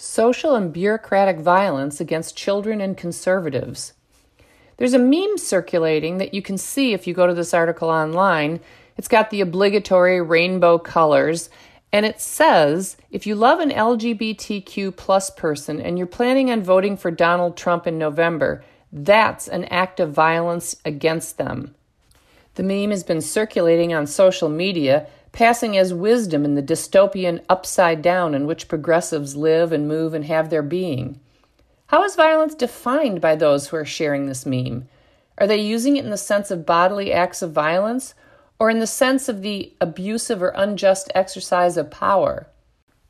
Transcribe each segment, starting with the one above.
Social and bureaucratic violence against children and conservatives. There's a meme circulating that you can see if you go to this article online. It's got the obligatory rainbow colors, and it says if you love an LGBTQ plus person and you're planning on voting for Donald Trump in November, that's an act of violence against them. The meme has been circulating on social media passing as wisdom in the dystopian upside down in which progressives live and move and have their being. How is violence defined by those who are sharing this meme? Are they using it in the sense of bodily acts of violence or in the sense of the abusive or unjust exercise of power?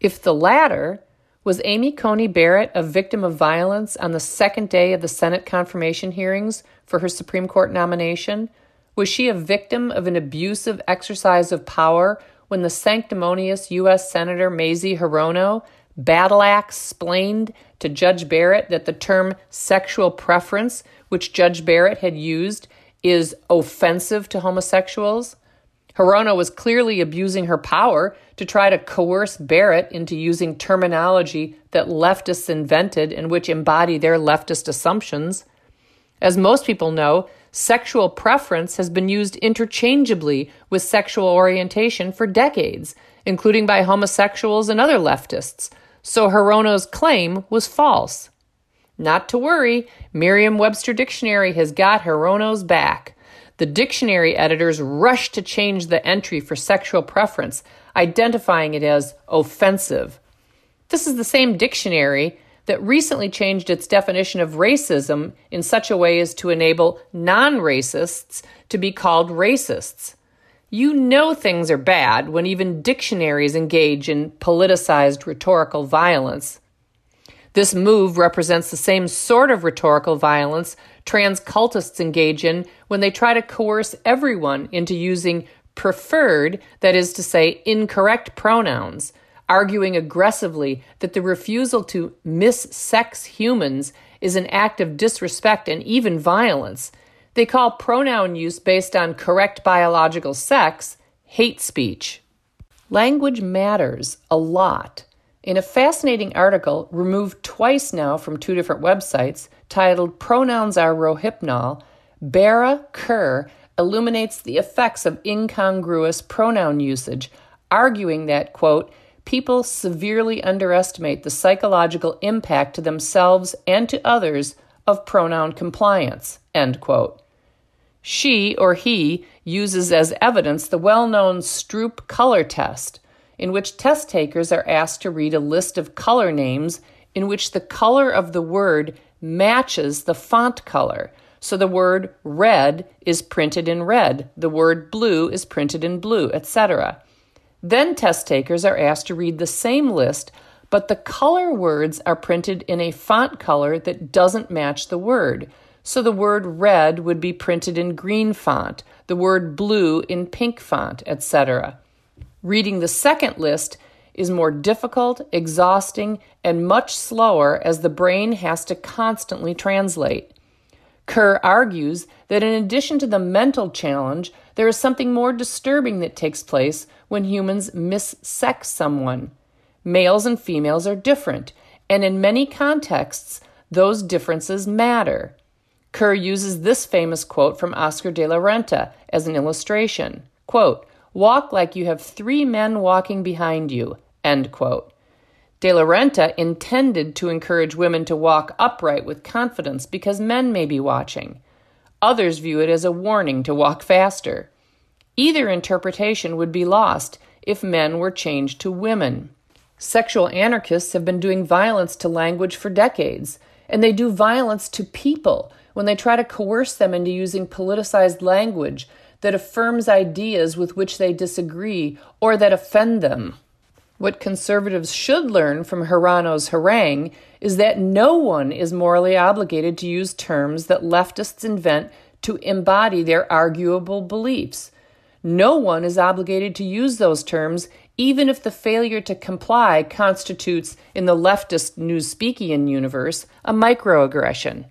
If the latter, was Amy Coney Barrett a victim of violence on the second day of the Senate confirmation hearings for her Supreme Court nomination? Was she a victim of an abusive exercise of power when the sanctimonious U.S. Senator Mazie Hirono battle axe explained to Judge Barrett that the term sexual preference, which Judge Barrett had used, is offensive to homosexuals? Hirono was clearly abusing her power to try to coerce Barrett into using terminology that leftists invented and which embody their leftist assumptions. As most people know, sexual preference has been used interchangeably with sexual orientation for decades, including by homosexuals and other leftists, so Hirono's claim was false. Not to worry, Merriam Webster Dictionary has got Hirono's back. The dictionary editors rushed to change the entry for sexual preference, identifying it as offensive. This is the same dictionary that recently changed its definition of racism in such a way as to enable non racists to be called racists. You know things are bad when even dictionaries engage in politicized rhetorical violence. This move represents the same sort of rhetorical violence trans cultists engage in when they try to coerce everyone into using preferred, that is to say, incorrect pronouns arguing aggressively that the refusal to missex humans is an act of disrespect and even violence. They call pronoun use based on correct biological sex hate speech. Language matters a lot. In a fascinating article, removed twice now from two different websites, titled Pronouns Are Rohypnol, Barra Kerr illuminates the effects of incongruous pronoun usage, arguing that, quote, people severely underestimate the psychological impact to themselves and to others of pronoun compliance. End quote. She or he uses as evidence the well known Stroop color test, in which test takers are asked to read a list of color names in which the color of the word matches the font color. So the word red is printed in red, the word blue is printed in blue, etc. Then test takers are asked to read the same list, but the color words are printed in a font color that doesn't match the word. So the word red would be printed in green font, the word blue in pink font, etc. Reading the second list is more difficult, exhausting, and much slower as the brain has to constantly translate. Kerr argues that in addition to the mental challenge, there is something more disturbing that takes place when humans missex someone. Males and females are different, and in many contexts, those differences matter. Kerr uses this famous quote from Oscar de la Renta as an illustration. Quote, Walk like you have three men walking behind you. End quote. De la Renta intended to encourage women to walk upright with confidence because men may be watching. Others view it as a warning to walk faster. Either interpretation would be lost if men were changed to women. Sexual anarchists have been doing violence to language for decades, and they do violence to people when they try to coerce them into using politicized language that affirms ideas with which they disagree or that offend them. What conservatives should learn from Hirono's harangue is that no one is morally obligated to use terms that leftists invent to embody their arguable beliefs. No one is obligated to use those terms, even if the failure to comply constitutes, in the leftist newspeakian universe, a microaggression.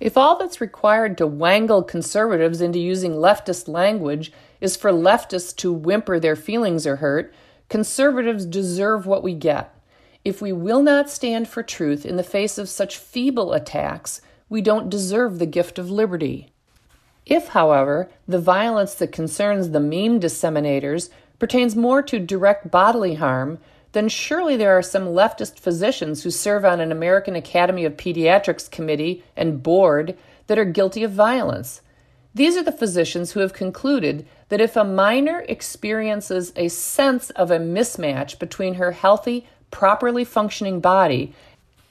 If all that's required to wangle conservatives into using leftist language is for leftists to whimper their feelings are hurt, Conservatives deserve what we get. If we will not stand for truth in the face of such feeble attacks, we don't deserve the gift of liberty. If, however, the violence that concerns the meme disseminators pertains more to direct bodily harm, then surely there are some leftist physicians who serve on an American Academy of Pediatrics committee and board that are guilty of violence. These are the physicians who have concluded that if a minor experiences a sense of a mismatch between her healthy, properly functioning body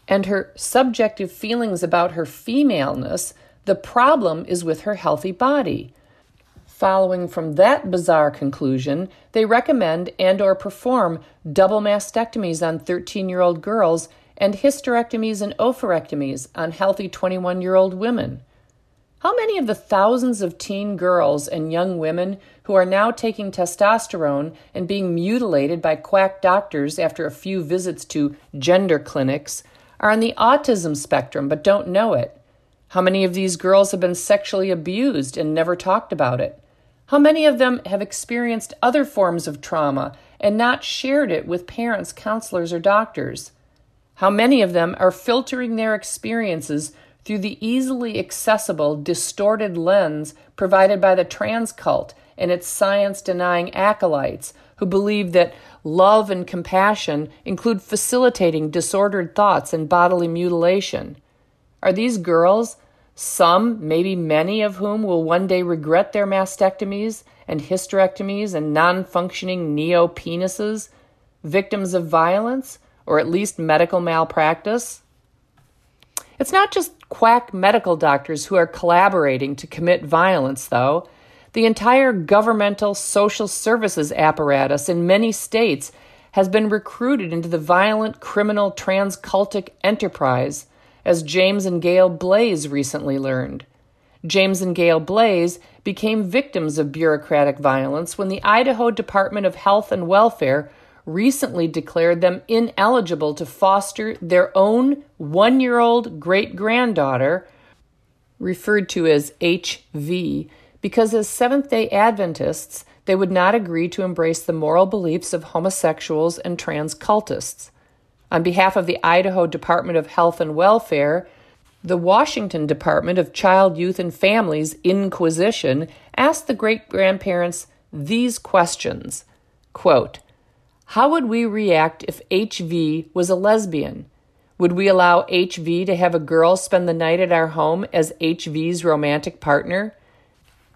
and her subjective feelings about her femaleness, the problem is with her healthy body. Following from that bizarre conclusion, they recommend and or perform double mastectomies on 13-year-old girls and hysterectomies and oophorectomies on healthy 21-year-old women. How many of the thousands of teen girls and young women who are now taking testosterone and being mutilated by quack doctors after a few visits to gender clinics are on the autism spectrum but don't know it? How many of these girls have been sexually abused and never talked about it? How many of them have experienced other forms of trauma and not shared it with parents, counselors, or doctors? How many of them are filtering their experiences through the easily accessible, distorted lens provided by the trans cult and its science denying acolytes who believe that love and compassion include facilitating disordered thoughts and bodily mutilation. Are these girls, some, maybe many of whom will one day regret their mastectomies and hysterectomies and non functioning neo penises, victims of violence or at least medical malpractice? It's not just quack medical doctors who are collaborating to commit violence, though. The entire governmental social services apparatus in many states has been recruited into the violent criminal transcultic enterprise, as James and Gail Blais recently learned. James and Gail Blais became victims of bureaucratic violence when the Idaho Department of Health and Welfare recently declared them ineligible to foster their own one year old great granddaughter, referred to as HV, because as Seventh day Adventists, they would not agree to embrace the moral beliefs of homosexuals and trans cultists. On behalf of the Idaho Department of Health and Welfare, the Washington Department of Child, Youth, and Families Inquisition asked the great grandparents these questions quote, how would we react if HV was a lesbian? Would we allow HV to have a girl spend the night at our home as HV's romantic partner?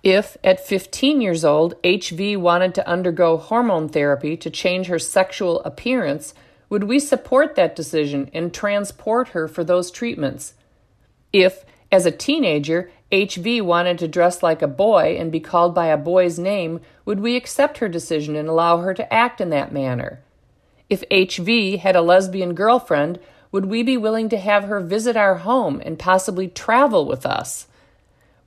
If, at 15 years old, HV wanted to undergo hormone therapy to change her sexual appearance, would we support that decision and transport her for those treatments? If, as a teenager, HV wanted to dress like a boy and be called by a boy's name, would we accept her decision and allow her to act in that manner? If HV had a lesbian girlfriend, would we be willing to have her visit our home and possibly travel with us?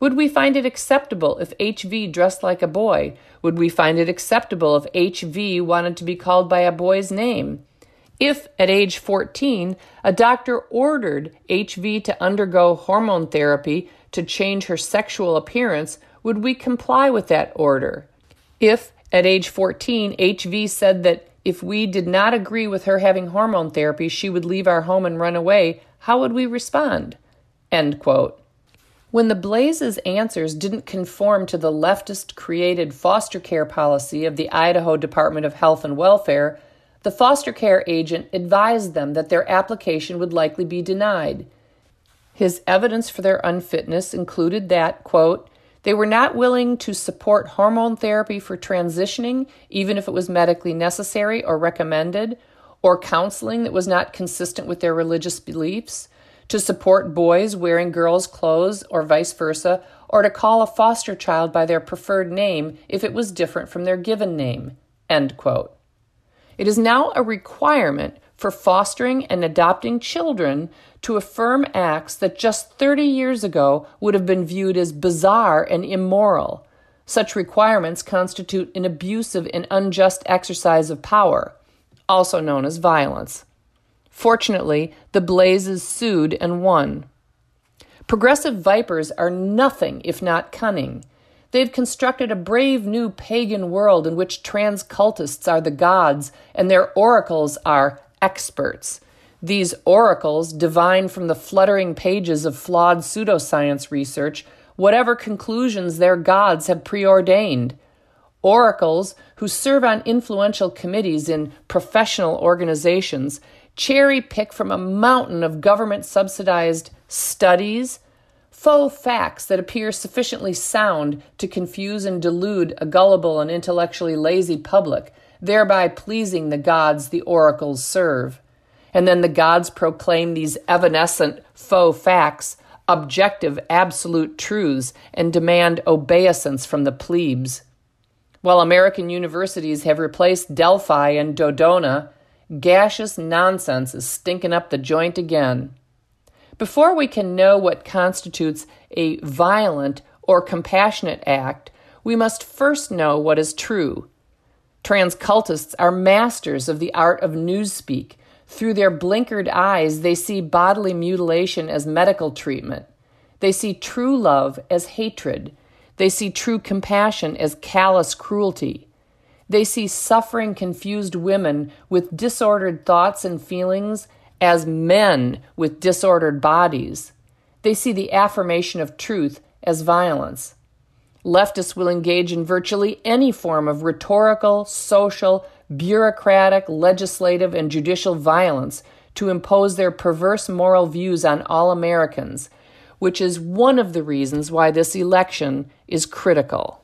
Would we find it acceptable if HV dressed like a boy? Would we find it acceptable if HV wanted to be called by a boy's name? If, at age 14, a doctor ordered HV to undergo hormone therapy to change her sexual appearance, would we comply with that order? If, at age 14, HV said that if we did not agree with her having hormone therapy, she would leave our home and run away, how would we respond? End quote. When the Blais's answers didn't conform to the leftist created foster care policy of the Idaho Department of Health and Welfare, the foster care agent advised them that their application would likely be denied. His evidence for their unfitness included that, quote, they were not willing to support hormone therapy for transitioning, even if it was medically necessary or recommended, or counseling that was not consistent with their religious beliefs, to support boys wearing girls' clothes or vice versa, or to call a foster child by their preferred name if it was different from their given name. End quote. It is now a requirement for fostering and adopting children to affirm acts that just 30 years ago would have been viewed as bizarre and immoral. Such requirements constitute an abusive and unjust exercise of power, also known as violence. Fortunately, the Blaises sued and won. Progressive vipers are nothing if not cunning. They've constructed a brave new pagan world in which trans cultists are the gods and their oracles are experts. These oracles divine from the fluttering pages of flawed pseudoscience research whatever conclusions their gods have preordained. Oracles who serve on influential committees in professional organizations cherry pick from a mountain of government subsidized studies, faux facts that appear sufficiently sound to confuse and delude a gullible and intellectually lazy public, thereby pleasing the gods the oracles serve. And then the gods proclaim these evanescent faux facts objective, absolute truths and demand obeisance from the plebes. While American universities have replaced Delphi and Dodona, gaseous nonsense is stinking up the joint again. Before we can know what constitutes a violent or compassionate act, we must first know what is true. Transcultists are masters of the art of newspeak through their blinkered eyes, they see bodily mutilation as medical treatment. They see true love as hatred. They see true compassion as callous cruelty. They see suffering, confused women with disordered thoughts and feelings as men with disordered bodies. They see the affirmation of truth as violence. Leftists will engage in virtually any form of rhetorical, social, bureaucratic, legislative, and judicial violence to impose their perverse moral views on all Americans, which is one of the reasons why this election is critical.